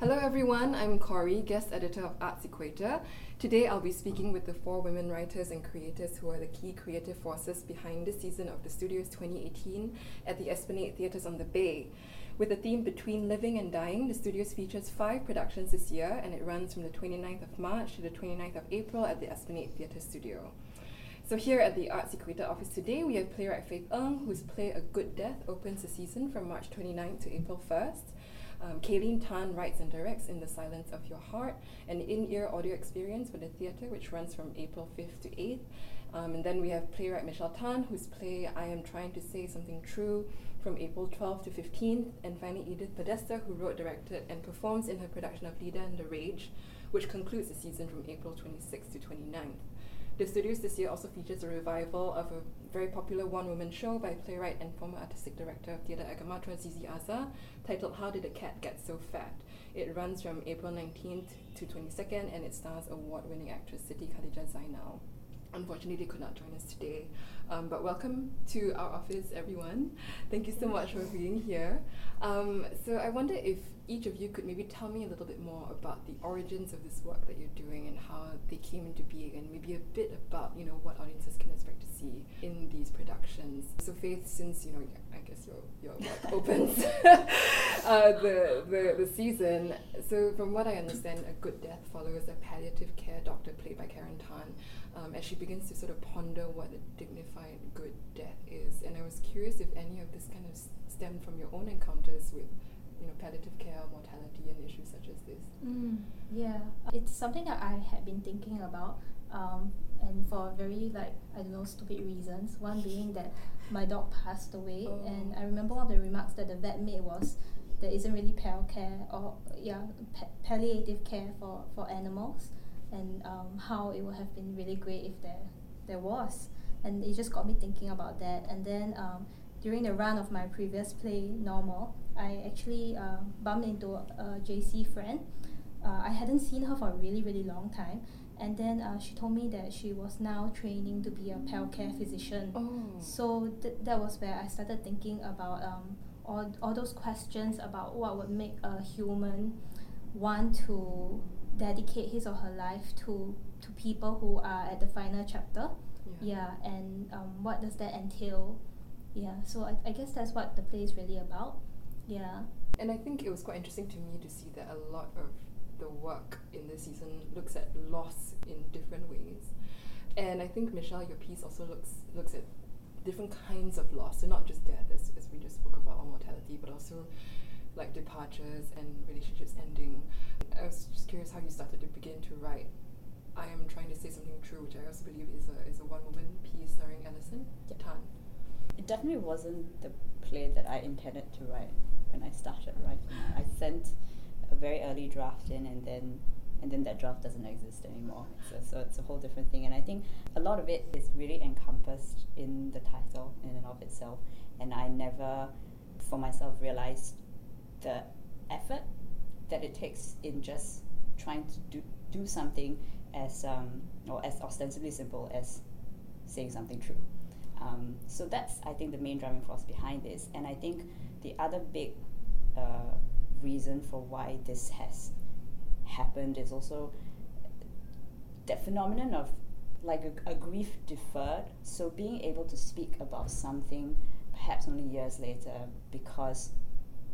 Hello, everyone. I'm Corey, guest editor of Arts Equator. Today, I'll be speaking with the four women writers and creators who are the key creative forces behind this season of the Studios 2018 at the Esplanade Theatres on the Bay. With the theme Between Living and Dying, the Studios features five productions this year, and it runs from the 29th of March to the 29th of April at the Esplanade Theatre Studio. So here at the Arts Equator office today, we have playwright Faith Ng, whose play A Good Death opens the season from March 29th to April 1st. Um, Kaylene Tan writes and directs In the Silence of Your Heart, an in-ear audio experience for the theatre, which runs from April 5th to 8th. Um, and then we have playwright Michelle Tan, whose play I Am Trying to Say Something True from April 12th to 15th. And finally, Edith Podesta, who wrote, directed, and performs in her production of Leda and the Rage, which concludes the season from April 26th to 29th. The studios this year also features a revival of a very popular one-woman show by playwright and former artistic director of Teater Ekamatra Zizi Azah, titled How Did a Cat Get So Fat? It runs from April 19th to 22nd and it stars award-winning actress Siti Khadijah Zainal. Unfortunately, they could not join us today. Um, but welcome to our office, everyone. Thank you so much for being here. Um, so I wonder if each of you could maybe tell me a little bit more about the origins of this work that you're doing and how they came into being, and maybe a bit about you know what audiences can expect to see in these productions. So Faith, since you know I guess your your work opens uh, the, the the season. So from what I understand, a good death follows a palliative care doctor played by Karen Tan um, as she begins to sort of ponder what a dignified good death is. And I was curious if any of this kind of s- stemmed from your own encounters with, you know, palliative care, mortality, and issues such as this. Mm, yeah, it's something that I had been thinking about, um, and for very like I don't know stupid reasons. One being that my dog passed away, Oh. and I remember one of the remarks that the vet made was there isn't really pal care or yeah pa- palliative care for for animals, and um, how it would have been really great if there there was, and it just got me thinking about that. And then um, during the run of my previous play, Normal, I actually uh, bumped into a JC friend. Uh, I hadn't seen her for a really, really long time. And then uh, she told me that she was now training to be a pal care physician. Oh. So th- that was where I started thinking about um, all, all those questions about what would make a human want to dedicate his or her life to, to people who are at the final chapter. Yeah, and um, what does that entail? Yeah, so I, I guess that's what the play is really about. Yeah. And I think it was quite interesting to me to see that a lot of the work in this season looks at loss in different ways. And I think Michelle, your piece also looks looks at different kinds of loss, so not just death, as, as we just spoke about, or mortality, but also like departures and relationships ending. I was just curious how you started to begin to write. I am trying to say something true, which I also believe is a is a one woman piece starring Alison Yep. Tan. It definitely wasn't the play that I intended to write when I started writing. I sent a very early draft in, and then and then that draft doesn't exist anymore. So, so it's a whole different thing. And I think a lot of it is really encompassed in the title in and of itself. And I never, for myself, realized the effort that it takes in just trying to do do something as um, or as ostensibly simple as saying something true. Um, so that's I think the main driving force behind this, and I think the other big uh, reason for why this has happened is also that phenomenon of like a, a grief deferred. So being able to speak about something perhaps only years later because,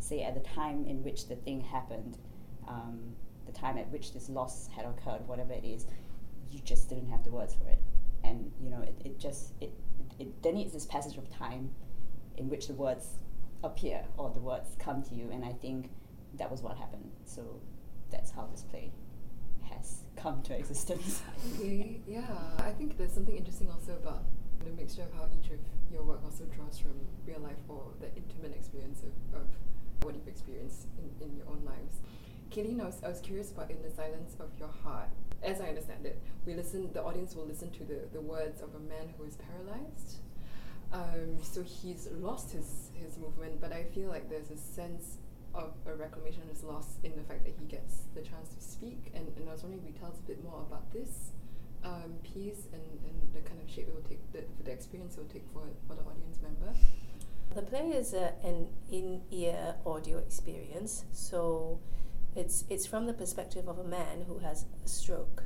say, at the time in which the thing happened, um, the time at which this loss had occurred, whatever it is, you just didn't have the words for it, and you know it, it just it, it, it there needs this passage of time in which the words appear or the words come to you, and I think that was what happened. So that's how this play has come to existence. Okay, yeah. I think there's something interesting also about the mixture of how each of your work also draws from real life or the intimate experience of, of what you've experienced in, in your own lives. Kaylene, I was, I was curious about In the Silence of Your Heart. As I understand it, we listen. the audience will listen to the, the words of a man who is paralyzed. Um, so he's lost his, his movement, but I feel like there's a sense of a reclamation is lost in the fact that he gets the chance to speak. And, and I was wondering if you tell us a bit more about this um, piece and, and the kind of shape it will take, the, the experience it will take for, for the audience member. The play is a, an in ear audio experience. So It's it's from the perspective of a man who has a stroke,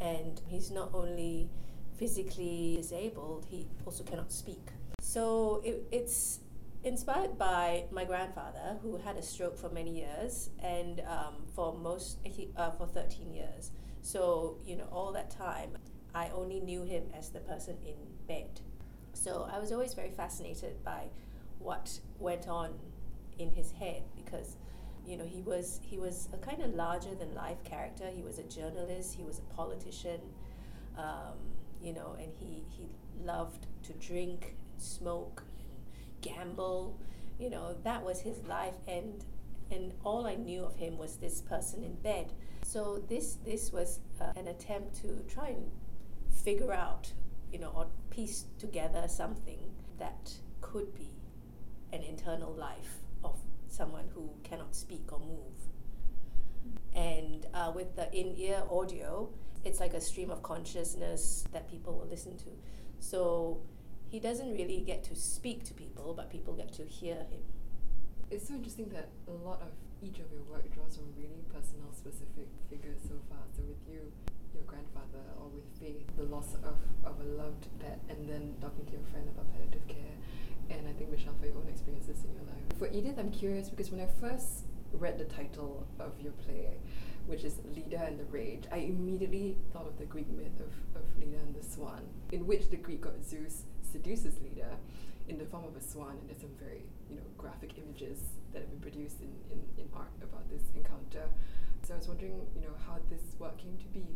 and he's not only physically disabled, he also cannot speak. So it, it's inspired by my grandfather who had a stroke for many years and um, for most he, uh, for 13 years. So you know all that time, I only knew him as the person in bed. So I was always very fascinated by what went on in his head because you know he was he was a kind of larger than life character. He was a journalist. He was a politician um, you know and he he loved to drink and smoke and gamble. You know that was his life and and all I knew of him was this person in bed. So this this was uh, an attempt to try and figure out you know or piece together something that could be an internal life of someone who cannot speak or move. And uh, with the in ear audio, it's like a stream of consciousness that people will listen to. So he doesn't really get to speak to people, but people get to hear him. It's so interesting that a lot of each of your work draws from really personal, specific figures so far. So with you, your grandfather, or with Faith, the loss of, of a loved pet, and then talking to your friend about palliative care, and I think Michelle for your own experiences in your life. For Edith, I'm curious because when I first read the title of your play, which is Leda and the Rage, I immediately thought of the Greek myth of, of Leda and the Swan, in which the Greek god Zeus seduces Leda in the form of a swan, and there's some very you know graphic images that have been produced in, in, in art about this encounter. So I was wondering, you know, how this work came to be.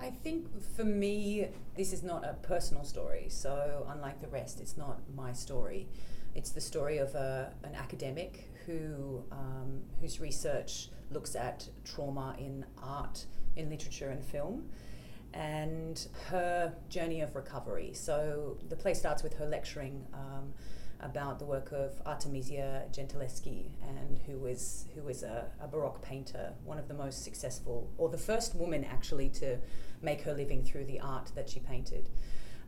I think for me, this is not a personal story. So, unlike the rest, it's not my story. It's the story of a, an academic who um, whose research looks at trauma in art, in literature, and film, and her journey of recovery. So, the play starts with her lecturing. Um, about the work of Artemisia Gentileschi, and who was who was a, a, Baroque painter, one of the most successful, or the first woman actually to make her living through the art that she painted.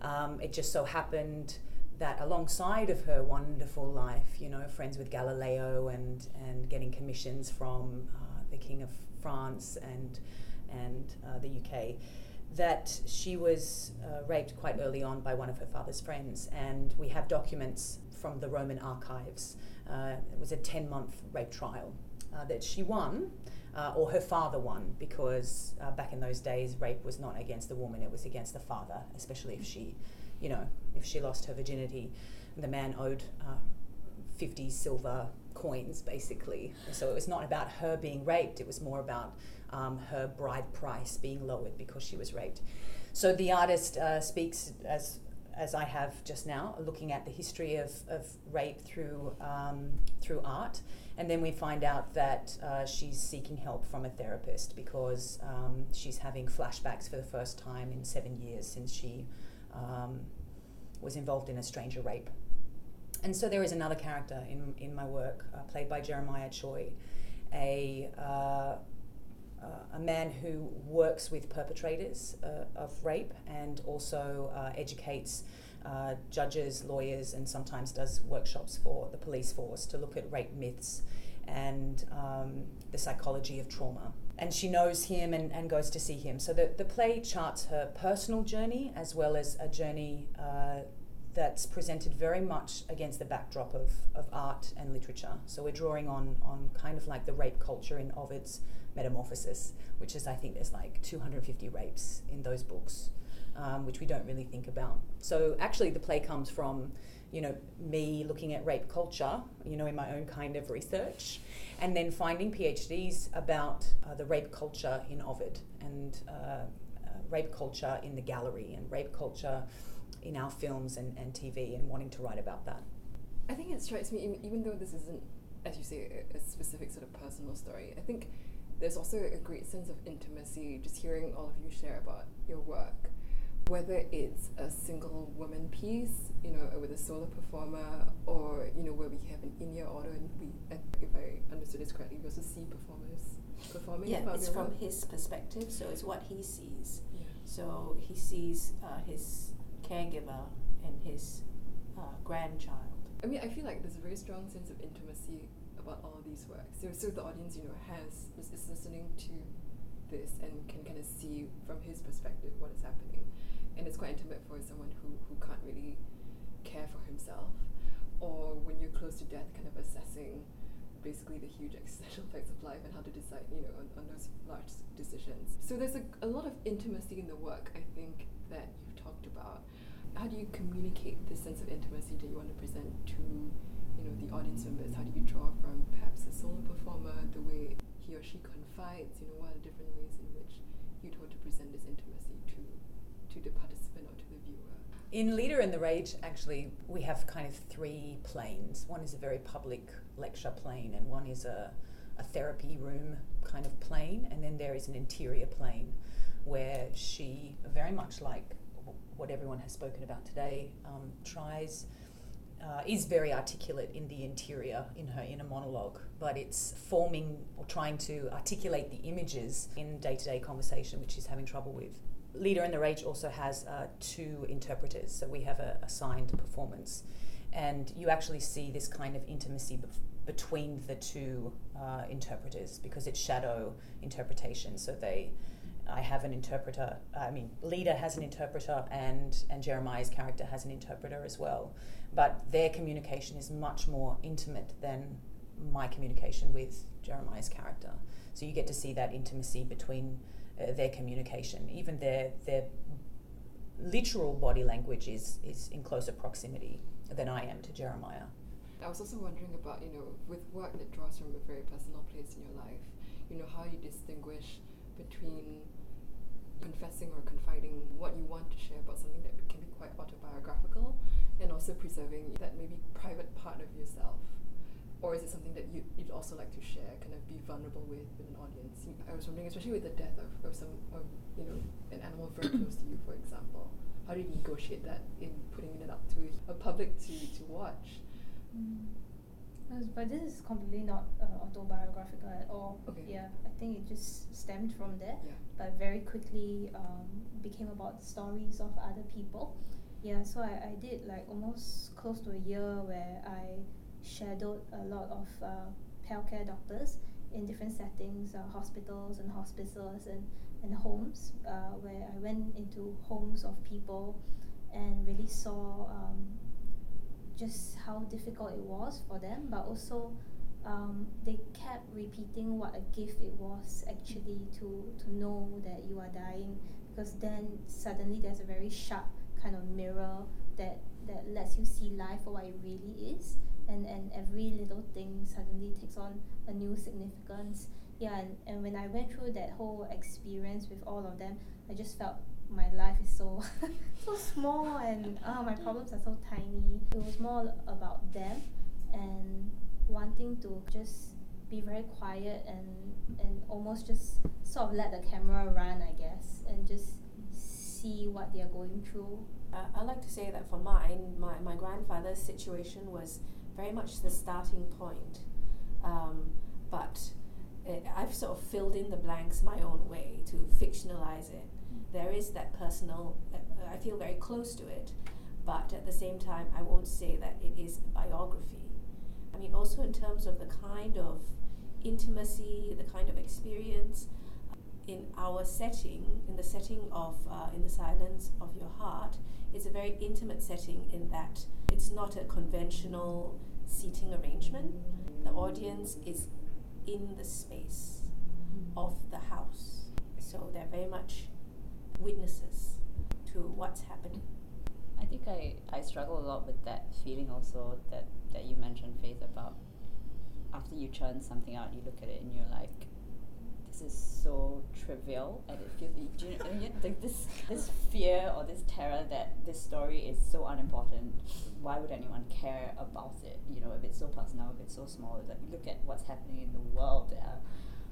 Um, it just so happened that alongside of her wonderful life, you know, friends with Galileo and and getting commissions from uh, the King of France and and uh, the UK that she was uh, raped quite early on by one of her father's friends, and we have documents from the Roman archives. Uh, it was a 10 month rape trial uh, that she won, uh, or her father won, because uh, back in those days, rape was not against the woman, it was against the father, especially if she, you know, if she lost her virginity. The man owed uh, 50 silver coins, basically. So it was not about her being raped, it was more about um, her bride price being lowered because she was raped. So the artist uh, speaks as as I have just now, looking at the history of, of rape through, um, through art. And then we find out that uh, she's seeking help from a therapist because um, she's having flashbacks for the first time in seven years since she um, was involved in a stranger rape. And so there is another character in, in my work, uh, played by Jeremiah Choi, a uh, uh, a man who works with perpetrators uh, of rape and also uh, educates uh, judges, lawyers, and sometimes does workshops for the police force to look at rape myths and um, the psychology of trauma. And she knows him and, and goes to see him. So the, the play charts her personal journey as well as a journey uh, that's presented very much against the backdrop of, of art and literature. So we're drawing on, on kind of like the rape culture in Ovid's Metamorphosis, which is, I think, there's like 250 rapes in those books, um, which we don't really think about. So actually, the play comes from, you know, me looking at rape culture, you know, in my own kind of research, and then finding PhDs about uh, the rape culture in Ovid and uh, uh, rape culture in the gallery and rape culture in our films and, and TV and wanting to write about that. I think it strikes me, even though this isn't, as you say, a, a specific sort of personal story, I think there's also a great sense of intimacy just hearing all of you share about your work. Whether it's a single woman piece, you know, with a solo performer, or you know, where we have an in-ear order, and we, if I understood this correctly, we also see performers performing. Yeah, it's from work. his perspective, so it's what he sees. Yeah. So he sees uh, his caregiver and his uh, grandchild. I mean, I feel like there's a very strong sense of intimacy about all of these works. So, so the audience, you know, has is listening to this and can kind of see from his perspective what is happening, and it's quite intimate for someone who who can't really care for himself, or when you're close to death, kind of assessing basically the huge existential effects of life and how to decide, you know, on, on those large decisions. So there's a, a lot of intimacy in the work, I think, that you've talked about. How do you communicate this sense of intimacy that you want to present to, you know, the audience members? How do you draw from perhaps a solo performer, the way he or she confides, you know, what are the different ways in which you'd want to present this intimacy to, to the participant or to the viewer? In Leda and the Rage, actually, we have kind of three planes. One is a very public lecture plane, and one is a, a therapy room kind of plane, and then there is an interior plane where she, very much like what everyone has spoken about today, um, tries. Uh, is very articulate in the interior in her inner monologue, but it's forming or trying to articulate the images in day to day conversation, which she's having trouble with. Leda and the Rage also has uh, two interpreters, so we have a assigned performance, and you actually see this kind of intimacy bef- between the two uh, interpreters because it's shadow interpretation. So they, I have an interpreter. I mean, Leda has an interpreter, and and Jeremiah's character has an interpreter as well, but their communication is much more intimate than my communication with Jeremiah's character. So you get to see that intimacy between their communication, even their their literal body language is is in closer proximity than I am to Jeremiah. I was also wondering about, you know, with work that draws from a very personal place in your life, you know, how you distinguish between confessing or confiding what you want to share about something that can be quite autobiographical and also preserving that maybe private part of yourself or is it something that you, you'd also like to share, kind of be vulnerable with with an audience? I was wondering, especially with the death of, of some, of, you know, an animal very close to you, for example, how do you negotiate that in putting it up to a public to, to watch? Mm. But this is completely not uh, autobiographical at all. Okay. Yeah, I think it just stemmed from there, Yeah. but very quickly um, became about the stories of other people. Yeah, so I, I did like almost close to a year where I shadowed a lot of uh, healthcare doctors in different settings, uh, hospitals and hospices and, and homes, uh, where I went into homes of people and really saw um, just how difficult it was for them, but also um, they kept repeating what a gift it was actually to, to know that you are dying because then suddenly there's a very sharp kind of mirror that, that lets you see life for what it really is and, and every little thing suddenly takes on a new significance. Yeah, and, and when I went through that whole experience with all of them, I just felt my life is so so small and uh, my problems are so tiny. It was more about them and wanting to just be very quiet and and almost just sort of let the camera run, I guess, and just see what they are going through. Uh, I like to say that for mine, my, my grandfather's situation was very much the starting point. Um, but it, I've sort of filled in the blanks my own way to fictionalize it. There is that personal, uh, I feel very close to it, but at the same time, I won't say that it is biography. I mean, also in terms of the kind of intimacy, the kind of experience in our setting, in the setting of, uh, in the silence of your heart, it's a very intimate setting in that it's not a conventional seating arrangement. The audience is in the space of the house. So they're very much witnesses to what's happening. I think I, I struggle a lot with that feeling also that, that you mentioned, Faith, about after you churn something out, you look at it and you're like, is so trivial, and it feels you, like this this fear or this terror that this story is so unimportant. Why would anyone care about it? You know, if it's so personal, if it's so small. It's like look at what's happening in the world. There are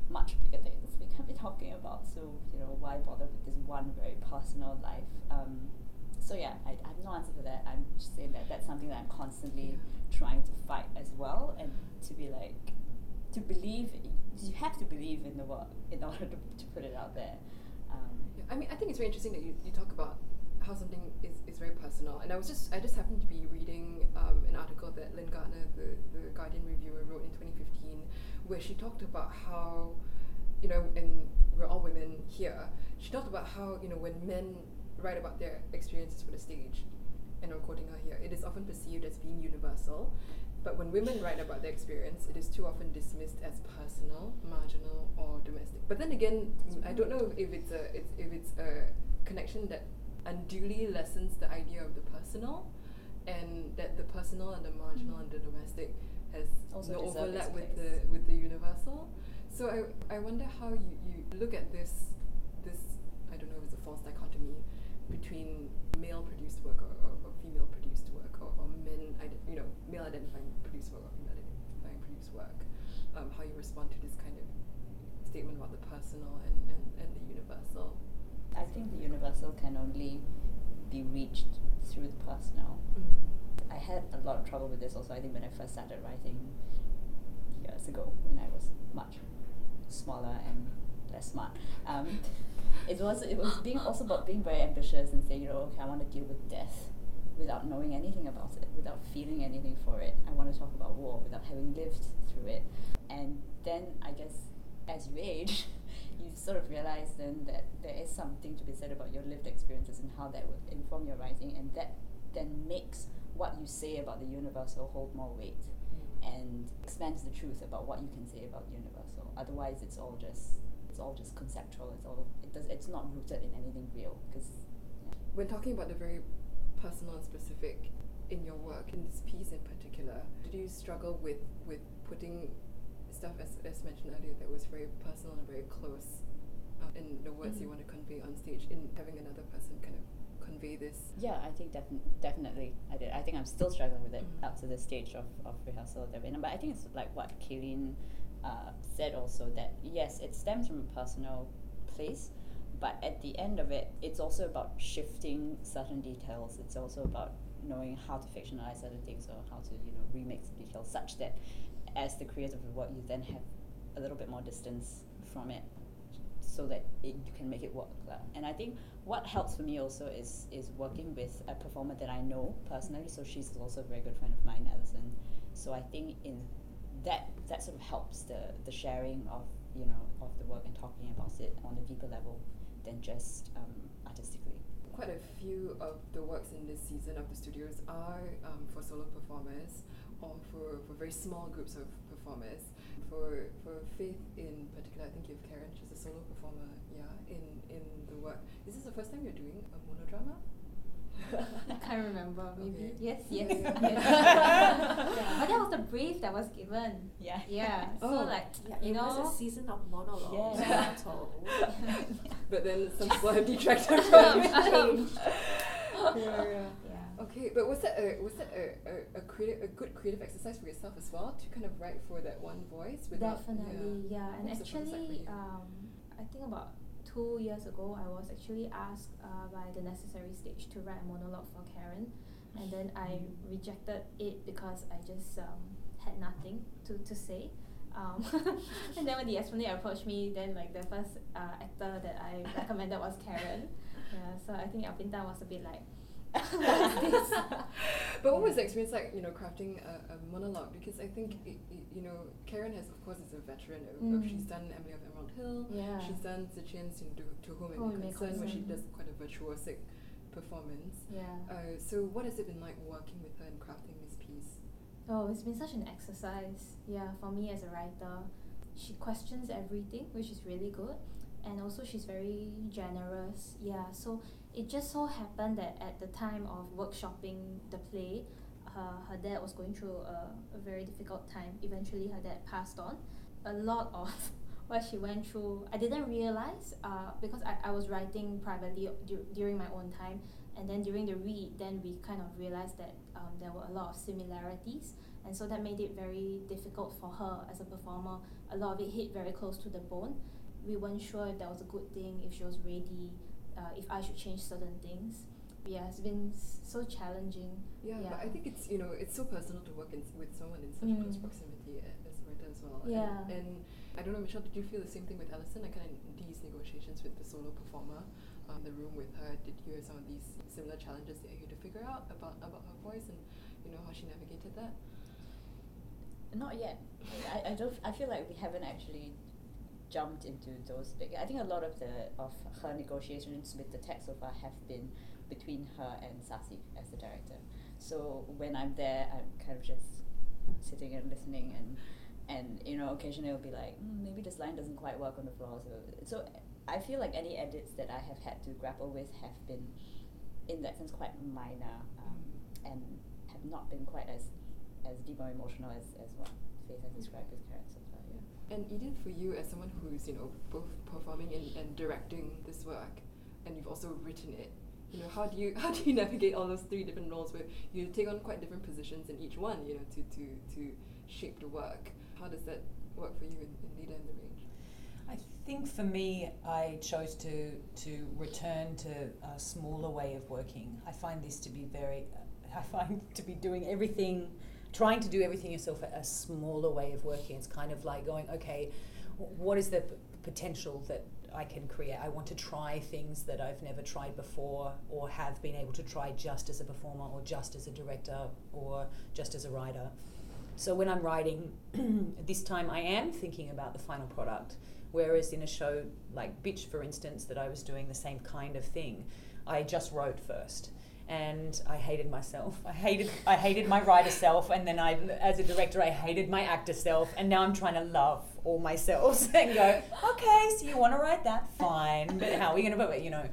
much bigger things we can be talking about. So you know, why bother with this one very personal life? Um, so yeah, I, I have no answer for that. I'm just saying that that's something that I'm constantly trying to fight as well, and to be like, to believe. You have to believe in the work in order to, to put it out there. Um, Yeah, I mean, I think it's very interesting that you, you talk about how something is, is very personal. And I was just I just happened to be reading um, an article that Lyn Gardner, the, the Guardian reviewer, wrote in 2015, where she talked about how, you know, and we're all women here. She talked about how you know when men write about their experiences for the stage, and I'm quoting her here, it is often perceived as being universal. But when women write about their experience, it is too often dismissed as personal, marginal, or domestic. But then again, I don't know if it's a it's, if it's a connection that unduly lessens the idea of the personal, and that the personal and the marginal and the domestic has Also no overlap with the with the universal. So I I wonder how you, you look at this this I don't know if it's a false dichotomy between male produced work or, or, or female produced work or, or men ide- you know male identifying produced work or female identifying produced work. Um, how you respond to this kind of statement about the personal and, and, and the universal. I think the universal can only be reached through the personal. I had a lot of trouble with this also. I think when I first started writing years ago, when I was much smaller and less smart, um, it was it was being also about being very ambitious and saying, you know, okay, I want to deal with death without knowing anything about it, without feeling anything for it. I want to talk about war without having lived through it. And then I guess as you age, you sort of realize then that there is something to be said about your lived experiences and how that would inform your writing, and that then makes what you say about the universal hold more weight mm. and expands the truth about what you can say about the universal. Otherwise, it's all just it's all just conceptual. It's all it does. It's not rooted in anything real because When talking about the very personal and specific in your work, in this piece in particular, did you struggle with, with putting stuff, as, as mentioned earlier, that was very personal and very close uh, in the words you Mhm. want to convey on stage, in having another person kind of convey this? Yeah, I think defin- definitely I did. I think I'm still struggling with it Mhm. up to this stage of, of rehearsal that we're in. But I think it's like what Kaylene uh, said also that yes, it stems from a personal place, but at the end of it, it's also about shifting certain details. It's also about knowing how to fictionalize certain things or how to you know remake some details such that as the creator of the work, you then have a little bit more distance from it so that it, you can make it work. And I think what helps for me also is is working with a performer that I know personally. So she's also a very good friend of mine, Alison. So I think in that that sort of helps the the sharing of you know of the work and talking about it on a deeper level than just um, artistically. Quite a few of the works in this season of the studios are um, for solo performers or for, for very small groups of performers. For for Faith in particular, I think you have Karen, she's a solo performer, yeah, in, in the work. Is this the first time you're doing a monodrama? I can't remember. Maybe Okay. yes, yes, yes. yeah, but that was the brief that was given. Yeah. Yeah. Oh. So like Yeah, you it was know. a season of monologues. Yeah. all told. but then some people have detracted from it. Changed. yeah, yeah. Yeah. Okay, but was that a was that a, a, a creative a good creative exercise for yourself as well to kind of write for that one voice without Definitely, yeah. And What was the fun side for actually, you? um, I think about two years ago, I was actually asked uh, by the Necessary Stage to write a monologue for Karen, and then I rejected it because I just um, had nothing to, to say. Um, and then when the Esplanade approached me, then like the first uh, actor that I recommended was Karen. Yeah, so I think Alpinta was a bit like, what is this? but what was the experience like, you know, crafting a, a monologue? Because I think, i i you know, Karen has, of course, is a veteran of, of Mm. she's done Emily of Emerald Hill, Yeah. she's done Zichian's in to, to Whom It It May Concern, where she does quite a virtuosic performance. Yeah. Uh, so what has it been like working with her and crafting this piece? Oh, it's been such an exercise. Yeah, for me as a writer, she questions everything, which is really good. And also, she's very generous. Yeah, so it just so happened that at the time of workshopping the play, her, her dad was going through a, a very difficult time. Eventually, her dad passed on. A lot of what she went through, I didn't realize uh, because I, I was writing privately du- during my own time. And then during the read, then we kind of realized that um, there were a lot of similarities. And so that made it very difficult for her as a performer. A lot of it hit very close to the bone. We weren't sure if that was a good thing, if she was ready, uh, if I should change certain things. Yeah, it's been so challenging. Yeah, but I think it's you know it's so personal to work in, with someone in such close Mm. proximity a- as a writer as well. Yeah. And, and I don't know, Michelle, did you feel the same thing with Alison? Like kind of these negotiations with the solo performer, um, the room with her. Did you have some of these similar challenges that you had to figure out about about her voice and you know how she navigated that? Not yet. I, I don't. I feel like we haven't actually jumped into those big. I think a lot of the of her negotiations with the text so far have been between her and Sasi as the director. So when I'm there, I'm kind of just sitting and listening and and you know occasionally it'll be like mm, maybe this line doesn't quite work on the floor. So so I feel like any edits that I have had to grapple with have been in that sense quite minor um, and have not been quite as as deep or emotional as, as what Faith has described his character so. And Edith, for you as someone who's you know both performing and, and directing this work, and you've also written it, you know how do you how do you navigate all those three different roles where you take on quite different positions in each one, you know, to to to shape the work. How does that work for you in, in Leda and the Rage? I think for me, I chose to to return to a smaller way of working. I find this to be very, I find to be doing everything, trying to do everything yourself a, smaller way of working. It's kind of like going, okay, what is the p- potential that I can create? I want to try things that I've never tried before, or have been able to try just as a performer, or just as a director, or just as a writer. So when I'm writing, this time I am thinking about the final product Whereas in a show like Bitch, for instance, that I was doing the same kind of thing, I just wrote first. And I hated myself. I hated I hated my writer self, and then I, as a director, I hated my actor self. And now I'm trying to love all myself and go, okay, so you want to write that, fine, but how are we going to put it? You know,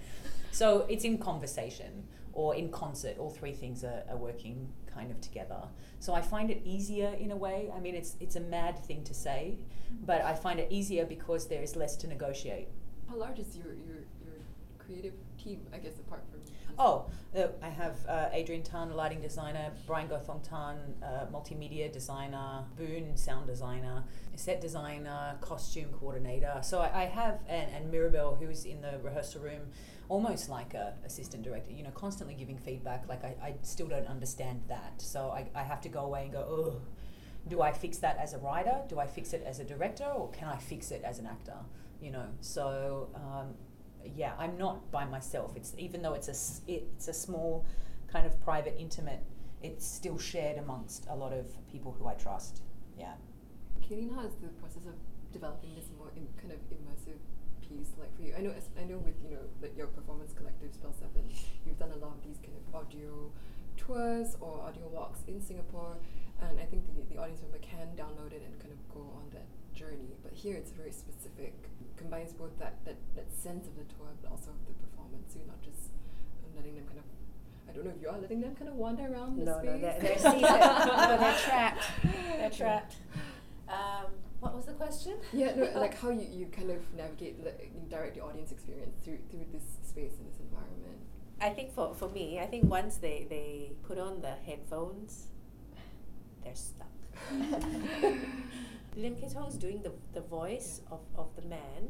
so it's in conversation or in concert. All three things are, are working kind of together. So I find it easier in a way. I mean, it's it's a mad thing to say, but I find it easier because there is less to negotiate. How large is your your, your creative team? I guess apart from Oh, uh, I have uh, Adrian Tan, lighting designer, Brian Gothong Tan, uh, multimedia designer, Boone, sound designer, set designer, costume coordinator. So I, I have, and, and Mirabelle, who's in the rehearsal room, almost like a assistant director, you know, constantly giving feedback. Like I, I still don't understand that. So I, I have to go away and go, oh, do I fix that as a writer? Do I fix it as a director? Or can I fix it as an actor? You know, so um, yeah, I'm not by myself. It's even though it's a it's a small kind of private, intimate. It's still shared amongst a lot of people who I trust. Yeah. Kaylene, how is the process of developing this more in, kind of immersive piece like for you? I know I know with you know like your performance collective Spell Seven, you've done a lot of these kind of audio tours or audio walks in Singapore, and I think the, the audience member can download it and kind of go on that journey. But here it's very specific, combines both that, that, that sense of the tour but also of the performance. So you're not just letting them kind of I don't know if you are letting them kind of wander around the no, space. No, they're, they're seated. no, they're trapped. They're trapped. Um, what was the question? Yeah, no, like how you, you kind of navigate, like, you direct the audience experience through through this space and this environment. I think for, for me, I think once they, they put on the headphones, they're stuck. Lim Kay Tong is doing the, the voice of, of the man,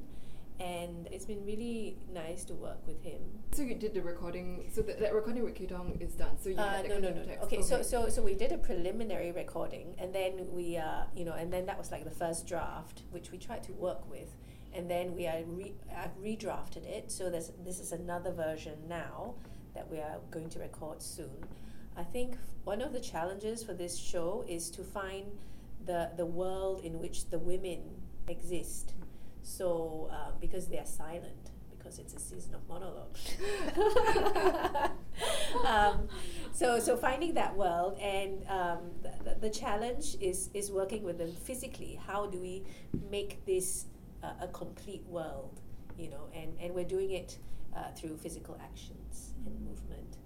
and it's been really nice to work with him. So you did the recording. So that, that recording with Kay Tong is done. So you Uh, no, no, no, no. text. Okay, so so so we did a preliminary recording, and then we, uh, you know, and then that was like the first draft, which we tried to work with, and then we are re- I've redrafted it. So there's this is another version now that we are going to record soon. I think one of the challenges for this show is to find the the world in which the women exist. So uh, because they are silent, because it's a season of monologues. um, so so finding that world and um, the, the, the challenge is is working with them physically. How do we make this uh, a complete world? You know, and and we're doing it uh, through physical actions and movement.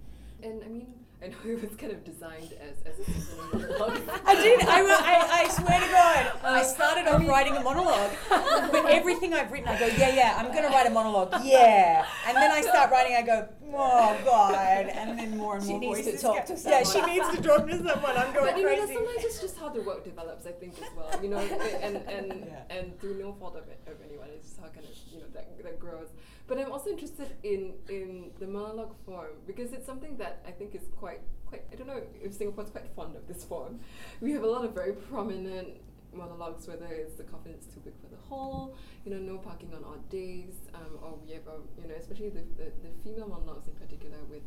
And I mean, I know it was kind of designed as, as a monologue. I did. I, I, I swear to God, I Um, started I off mean- writing a monologue. But everything I've written, I go, yeah, yeah, I'm going to write a monologue. Yeah. And then I start writing, I go, oh, God. And then more and She more needs to voices talk to Yeah, she needs to talk to someone. I'm going But you know, sometimes it's just how the work develops. I think as well. You know, and and Yeah. and through no fault of, it, of anyone, it's just how kind of you know that that grows. But I'm also interested in in the monologue form because it's something that I think is quite quite. I don't know if Singapore's quite fond of this form. We have a lot of very prominent monologues, whether it's the coffin is too big for the hole, you know, no parking on odd days, um, or we have, a, you know, especially the, the, the female monologues in particular with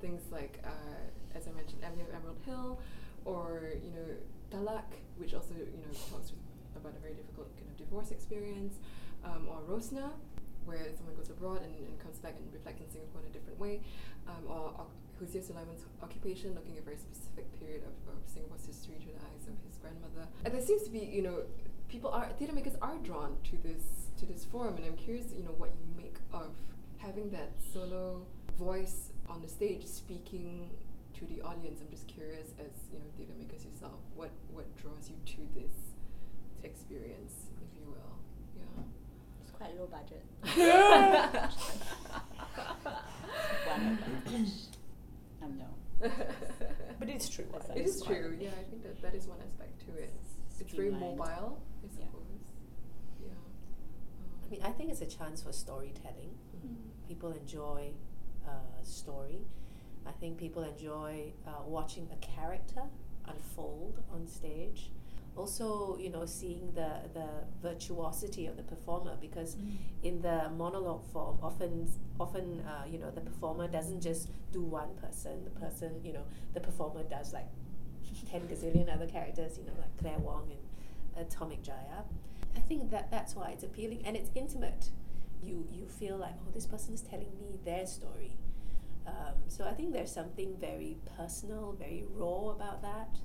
things like, uh, as I mentioned, Emily of Emerald Hill, or, you know, Talak, which also, you know, talks about a very difficult kind of divorce experience, um, or Rosna, where someone goes abroad and, and comes back and reflects on Singapore in a different way, um, or, or Huzir Sulaiman's occupation, looking at a very specific period of, of Singapore's history through the eyes of his grandmother. And there seems to be, you know, people are theatre makers are drawn to this to this forum, and I'm curious, you know, what you make of having that solo voice on the stage speaking to the audience. I'm just curious, as you know, theatre makers yourself, what what draws you to this experience, if you will. Yeah. It's quite low budget. One advantage. Um, no. But it's true. Right? It is true. Yeah, I think that that is one aspect to it. It's very mobile, I suppose. Yeah. Um, I mean, I think it's a chance for storytelling. mm. People enjoy uh, story. I think people enjoy uh, watching a character unfold on stage. Also, you know, seeing the, the virtuosity of the performer because in the monologue form, often, often, uh, you know, the performer doesn't just do one person. The person, you know, the performer does like ten gazillion other characters, you know, like Claire Wong and Atomic Jaya. I think that that's why it's appealing and it's intimate. You you feel like oh, this person is telling me their story. Um, so I think there's something very personal, very raw about that.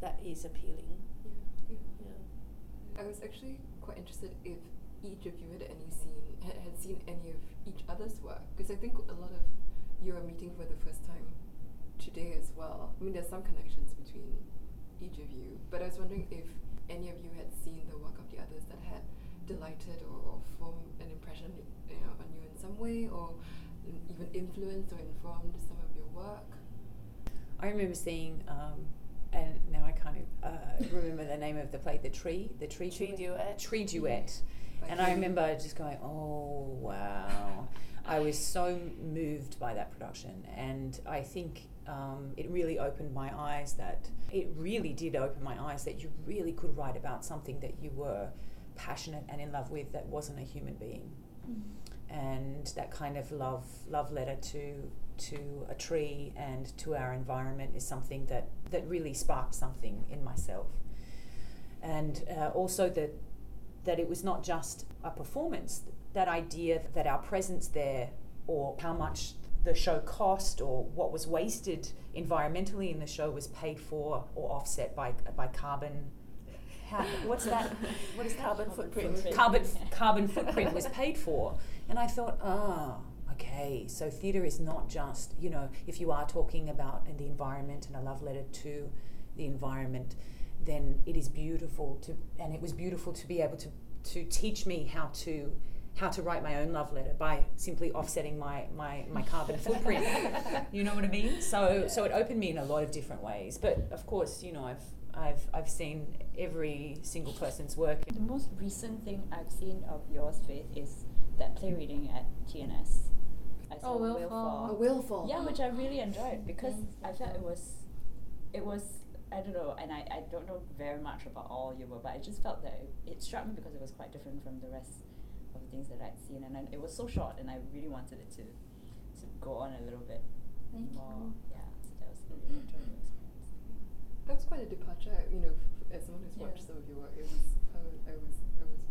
That is appealing. I was actually quite interested if each of you had any seen had, had seen any of each other's work because I think a lot of you are meeting for the first time today as well. I mean, there's some connections between each of you, but I was wondering if any of you had seen the work of the others that had delighted or, or formed an impression you know, on you in some way, or even influenced or informed some of your work. I remember seeing, um, and now I can't uh, remember the name of the play, The Tree, The Tree, Tree Duet. Tree Duet. By And I remember just going, oh, wow. I was so moved by that production. And I think um, it really opened my eyes that it really did open my eyes that you really could write about something that you were passionate and in love with that wasn't a human being. And that kind of love, love letter to to a tree and to our environment is something that, that really sparked something in myself. And uh, also that that it was not just a performance, that idea that our presence there or how much the show cost or what was wasted environmentally in the show was paid for or offset by, by carbon. How, what's that? What is Carbon footprint. footprint. Carbon, carbon footprint was paid for. And I thought, ah, okay, so theatre is not just, you know, if you are talking about in the environment and a love letter to the environment, then it is beautiful to, and it was beautiful to be able to, to teach me how to how to write my own love letter by simply offsetting my, my, my carbon footprint. you know what I mean? So so it opened me in a lot of different ways. But of course, you know, I've I've I've seen every single person's work. The most recent thing I've seen of yours, Faith, is that play reading at TNS. I Oh, Will Will Fall. Fall. A willful. Yeah, which I really enjoyed mm. because I felt it was, it was I don't know, and I, I don't know very much about all your work, but I just felt that it, it struck me because it was quite different from the rest of the things that I'd seen, and I, it was so short, and I really wanted it to to go on a little bit Thank more. you. Yeah, so that was a really enjoyable experience. That was quite a departure, you know, f- as someone who's Yeah. watched some of your work. It was, I was, I was, I was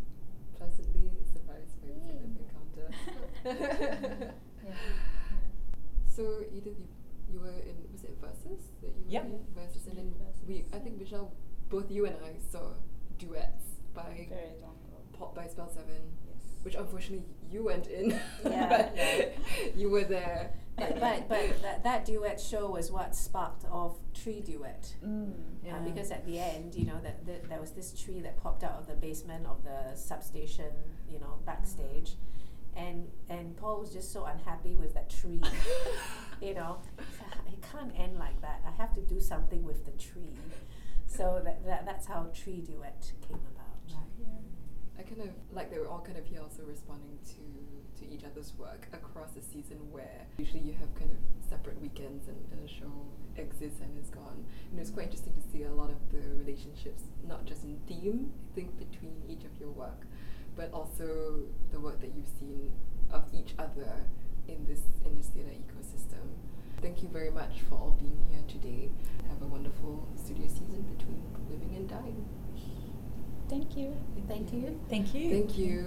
pleasantly surprised by the kind encounter. Yeah. So you did, you, you were in, was it Versus that you were Yep. in? Versus, and then Versus. we, I think Michelle, both you and I saw duets by Very long ago. Pop by Spell 7, Yes. which unfortunately you went in, Yeah, but yeah. you were there. But, but, but that, that duet show was what sparked off Tree Duet. Mm. Uh, because at the end, you know, that that there was this tree that popped out of the basement of the substation, you know, backstage, and and Paul was just so unhappy with that tree. you know, it can't end like that. I have to do something with the tree. So that, that that's how Tree Duet came about. Yeah. I kind of like they we're all kind of here also responding to to each other's work across the season where usually you have kind of separate weekends and, and a show exists and is gone. And it's quite interesting to see a lot of the relationships, not just in theme, I think, between each of your work, but also the work that you've seen of each other in this in this theatre ecosystem. Thank you very much for all being here today. Have a wonderful studio season between living and dying. Thank you. Thank you. Thank you. Thank you.